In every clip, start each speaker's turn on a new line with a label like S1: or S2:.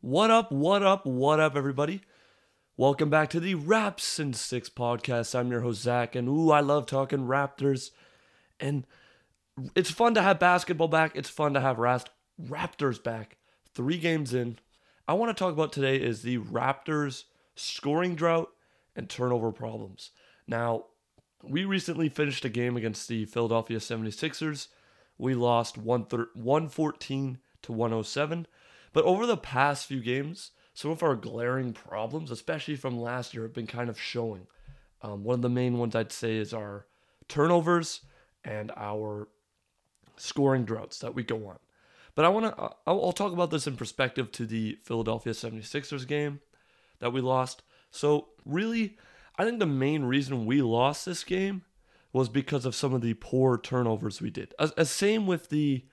S1: What up, what up, what up, everybody? Welcome back to the Raps and Six podcast. I'm your host, Zach, and ooh, I love talking Raptors. And it's fun to have basketball back. It's fun to have Rast- Raptors back. Three games in. I want to talk about today is the Raptors scoring drought and turnover problems. Now, we recently finished a game against the Philadelphia 76ers. We lost 114 to 107. But over the past few games, some of our glaring problems, especially from last year, have been kind of showing. Um, one of the main ones I'd say is our turnovers and our scoring droughts that we go on. But I want to I'll, talk about this in perspective to the Philadelphia 76ers game that we lost. So, really, I think the main reason we lost this game was because of some of the poor turnovers we did. As, as same with the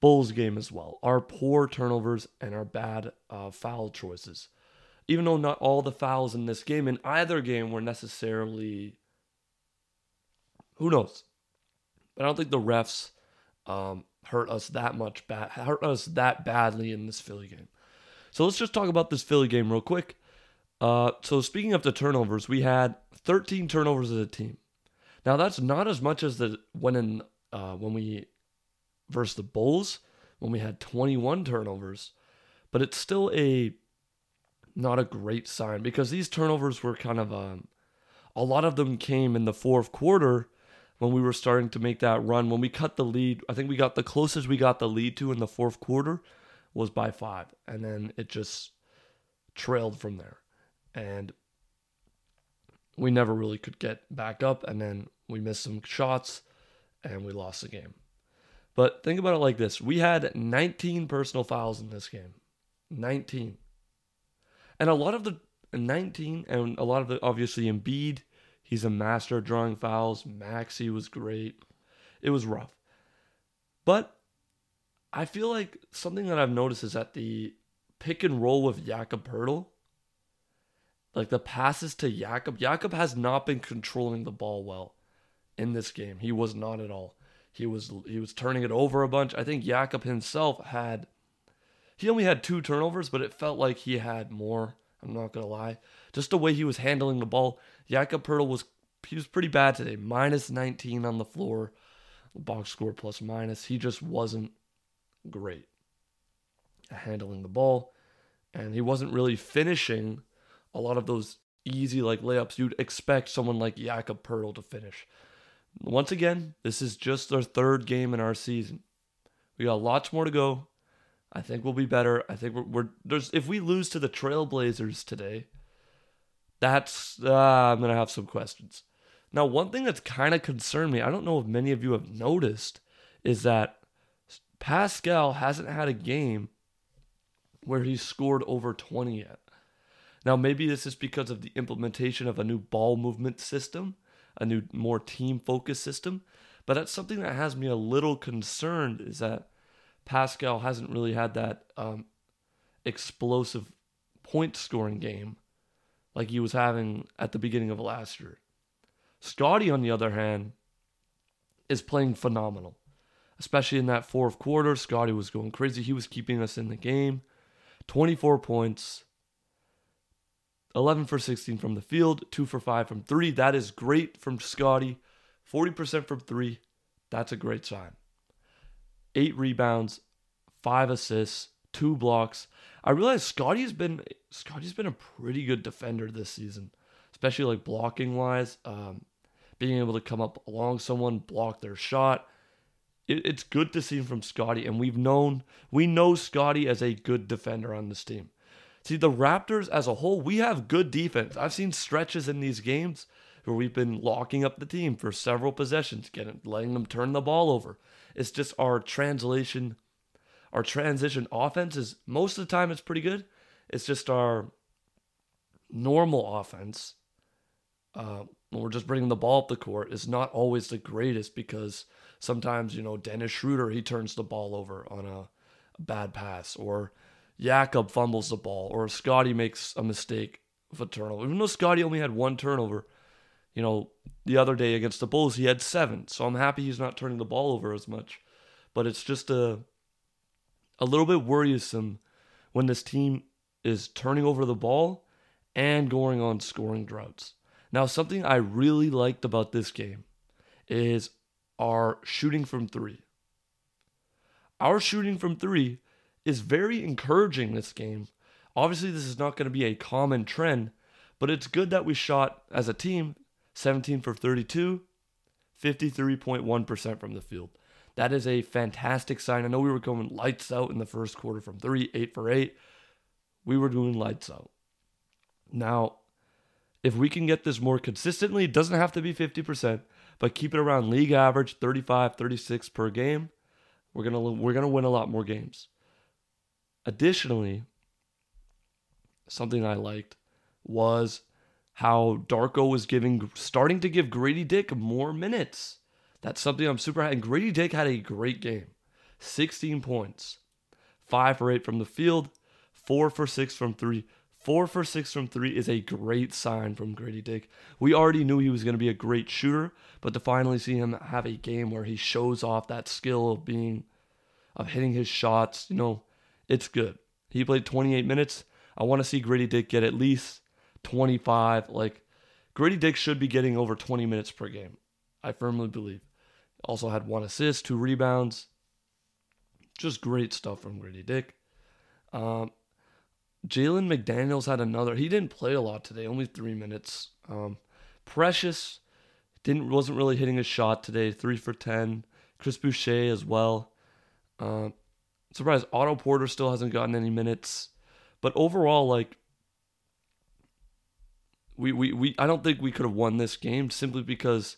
S1: Bulls game as well. Our poor turnovers and our bad uh, foul choices. Even though not all the fouls in this game, in either game, were necessarily. Who knows? But I don't think the refs um, hurt us that much bad, hurt us that badly in this Philly game. So let's just talk about this Philly game real quick. Uh, so speaking of the turnovers, we had 13 turnovers as a team. Now that's not as much as the when in uh, when we versus the Bulls when we had 21 turnovers, but it's still a not a great sign because these turnovers were kind of um, a lot of them came in the fourth quarter when we were starting to make that run. When we cut the lead, I think we got the closest we got the lead to in the fourth quarter was by five, and then it just trailed from there, and we never really could get back up, and then we missed some shots, and we lost the game. But think about it like this we had 19 personal fouls in this game. 19. And a lot of the 19, and a lot of the obviously Embiid, he's a master at drawing fouls. Maxey was great. It was rough. But I feel like something that I've noticed is that the pick and roll with Jakob Poeltl, like the passes to Jakob, Jakob has not been controlling the ball well in this game. He was not at all. He was he was turning it over a bunch. I think Jakob himself had he only had two turnovers, but it felt like he had more. I'm not gonna lie. Just the way he was handling the ball, Jakob Poeltl was he was pretty bad today. Minus 19 on the floor, box score plus minus. He just wasn't great handling the ball, and he wasn't really finishing a lot of those easy like layups you'd expect someone like Jakob Poeltl to finish. Once again, this is just our third game in our season. We got lots more to go. I think we'll be better. I think we're, we're there's if we lose to the Trailblazers today, that's uh, I'm gonna have some questions. Now, one thing that's kind of concerned me, I don't know if many of you have noticed, is that Pascal hasn't had a game where he's scored over 20 yet. Now, maybe this is because of the implementation of a new ball movement system a new, more team focused system. But that's something that has me a little concerned is that Pascal hasn't really had that um, explosive point scoring game like he was having at the beginning of last year. Scottie, on the other hand, is playing phenomenal, especially in that fourth quarter. Scottie was going crazy. He was keeping us in the game. 24 points, 11 for 16 from the field, 2 for 5 from 3. That is great from Scottie. 40% from 3. That's a great sign. 8 rebounds, 5 assists, 2 blocks. I realize Scottie's been Scottie's been a pretty good defender this season, especially like blocking wise. Um, being able to come up along someone, block their shot. It, it's good to see from Scottie and we've known we know Scottie as a good defender on this team. See, the Raptors as a whole, we have good defense. I've seen stretches in these games where we've been locking up the team for several possessions, getting letting them turn the ball over. It's just our translation, our transition offense is most of the time it's pretty good. It's just our normal offense. Uh, when we're just bringing the ball up the court is not always the greatest because sometimes you know Dennis Schroeder he turns the ball over on a, a bad pass or Jakob fumbles the ball or Scottie makes a mistake of a turnover. Even though Scottie only had one turnover, you know, the other day against the Bulls, he had seven. So I'm happy he's not turning the ball over as much. But it's just a a little bit worrisome when this team is turning over the ball and going on scoring droughts. Now, something I really liked about this game is our shooting from three. Our shooting from three is very encouraging this game. Obviously, this is not going to be a common trend, but it's good that we shot as a team 17 for 32, 53.1% from the field. That is a fantastic sign. I know we were going lights out in the first quarter from three, eight for eight. We were doing lights out. Now, if we can get this more consistently, it doesn't have to be 50%, but keep it around league average 35, 36 per game, we're going to we're going to win a lot more games. Additionally, something I liked was how Darko was giving starting to give Grady Dick more minutes. That's something I'm super happy. And Grady Dick had a great game. 16 points. 5 for 8 from the field, 4 for 6 from 3. Four for six from three is a great sign from Grady Dick. We already knew he was going to be a great shooter, but to finally see him have a game where he shows off that skill of being, of hitting his shots, you know, it's good. He played 28 minutes. I want to see Grady Dick get at least 25. Like, Grady Dick should be getting over 20 minutes per game. I firmly believe. Also had one assist, two rebounds. Just great stuff from Grady Dick. Um, Jalen McDaniels had another. He didn't play a lot today, only three minutes. Um, Precious didn't wasn't really hitting a shot today. Three for ten. Chris Boucher as well. Uh, surprised Otto Porter still hasn't gotten any minutes, but overall, like we we, we I don't think we could have won this game simply because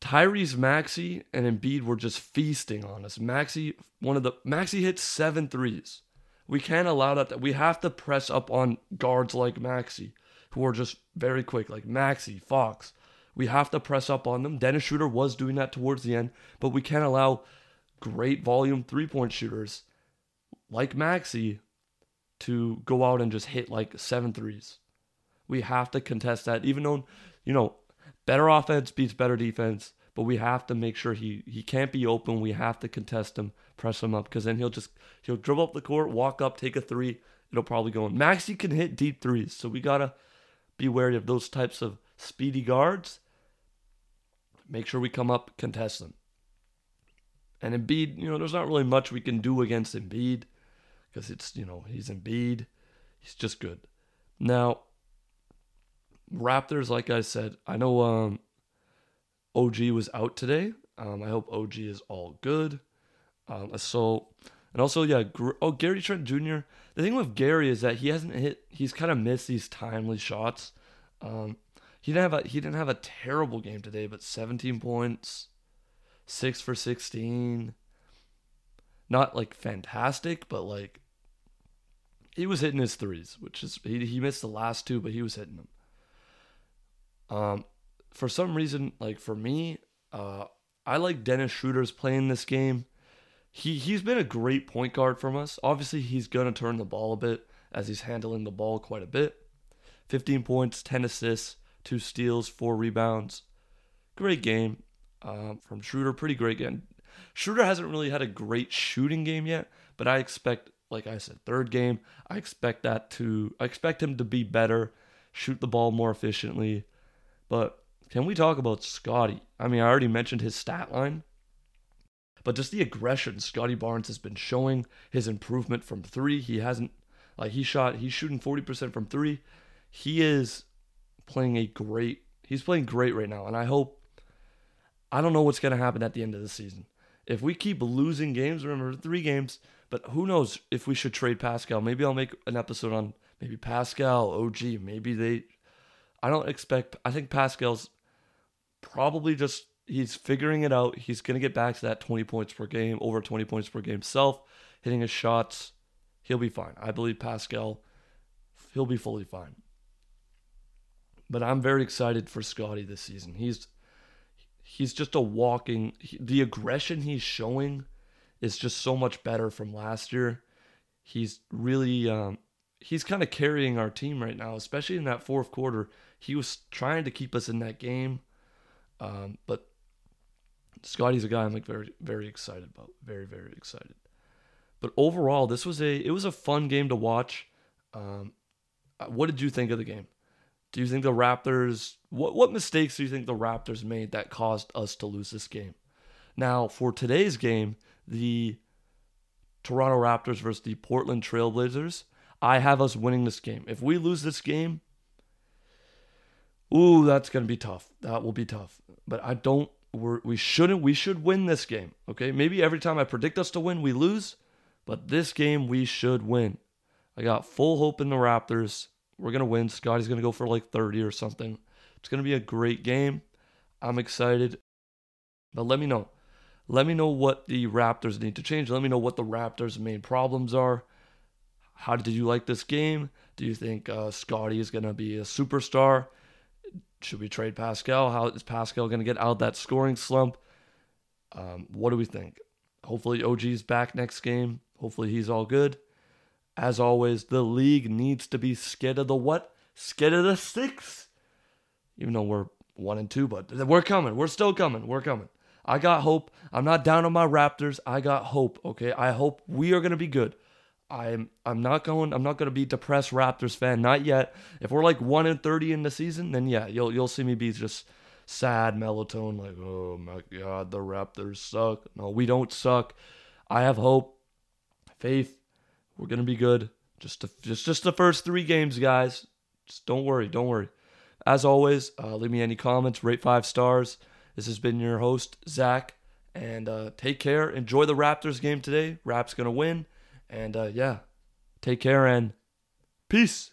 S1: Tyrese Maxey and Embiid were just feasting on us. Maxey, one of the Maxey hit seven threes. We can't allow that. We have to press up on guards like Maxey, who are just very quick, like Maxey, Fox. We have to press up on them. Dennis Schroeder was doing that towards the end, but we can't allow great volume three point shooters like Maxey to go out and just hit like seven threes. We have to contest that, even though, you know, better offense beats better defense but we have to make sure he he can't be open. We have to contest him, press him up, because then he'll just he'll dribble up the court, walk up, take a three. It'll probably go in. Maxey can hit deep threes, so we gotta be wary of those types of speedy guards. Make sure we come up, contest them. And Embiid, you know, there's not really much we can do against Embiid because it's, you know, he's Embiid. He's just good. Now, Raptors, like I said, I know um, OG was out today. Um, I hope OG is all good. Um, so, and also, yeah, oh, Gary Trent Jr. The thing with Gary is that he hasn't hit. He's kind of missed these timely shots. Um, he didn't have a he didn't have a terrible game today, but 17 points, six for 16. Not like fantastic, but like he was hitting his threes, which is he, he missed the last two, but he was hitting them. Um, for some reason, like for me, uh, I like Dennis Schroeder's playing this game. He he's been a great point guard from us. Obviously, he's gonna turn the ball a bit as he's handling the ball quite a bit. 15 points, 10 assists, two steals, four rebounds. Great game um, from Schroeder. Pretty great game. Schroeder hasn't really had a great shooting game yet, but I expect, like I said, third game, I expect that to, I expect him to be better, shoot the ball more efficiently. But can we talk about Scottie? I mean, I already mentioned his stat line, but just the aggression Scottie Barnes has been showing, his improvement from three. He hasn't, like, he shot, he's shooting 40% from three. He is playing a great, he's playing great right now. And I hope, I don't know what's going to happen at the end of the season. If we keep losing games, remember, three games, but who knows if we should trade Pascal. Maybe I'll make an episode on maybe Pascal, OG. Maybe they, I don't expect, I think Pascal's probably just he's figuring it out. He's going to get back to that 20 points per game, over 20 points per game self, hitting his shots. He'll be fine. I believe Pascal, he'll be fully fine. But I'm very excited for Scottie this season. He's he's just a walking the aggression he's showing is just so much better from last year. He's really um, he's kind of carrying our team right now, especially in that fourth quarter. He was trying to keep us in that game. Um, but Scottie's a guy I'm like very very excited about. Very very excited. But overall, this was a it was a fun game to watch. Um, uh, what did you think of the game? Do you think the Raptors what what mistakes do you think the Raptors made that caused us to lose this game? Now, for today's game, the Toronto Raptors versus the Portland Trailblazers, I have us winning this game. If we lose this game, ooh, that's going to be tough. That will be tough. But I don't we're, we shouldn't we should win this game, okay? Maybe every time I predict us to win, we lose, but this game we should win. I got full hope in the Raptors. We're going to win. Scottie's going to go for like 30 or something. It's going to be a great game. I'm excited. But let me know. Let me know what the Raptors need to change. Let me know what the Raptors' main problems are. How did you like this game? Do you think uh, Scottie is going to be a superstar? Should we trade Pascal? How is Pascal going to get out that scoring slump? Um, what do we think? Hopefully, OG's back next game. Hopefully, he's all good. As always, the league needs to be scared of the what? Scared of the six. Even though we're one and two, but we're coming. We're still coming. We're coming. I got hope. I'm not down on my Raptors. I got hope. Okay. I hope we are gonna be good. I'm I'm not going I'm not gonna be depressed Raptors fan, not yet. If we're like one and thirty in the season, then yeah, you'll you'll see me be just sad melatonin, like, oh my god, the Raptors suck. No, we don't suck. I have hope, faith, we're gonna be good. Just the, just just the first three games, guys. Just don't worry, don't worry. As always, uh, leave me any comments, rate five stars. This has been your host Zach, and uh, take care. Enjoy the Raptors game today. Raps gonna win, and uh, yeah, take care and peace.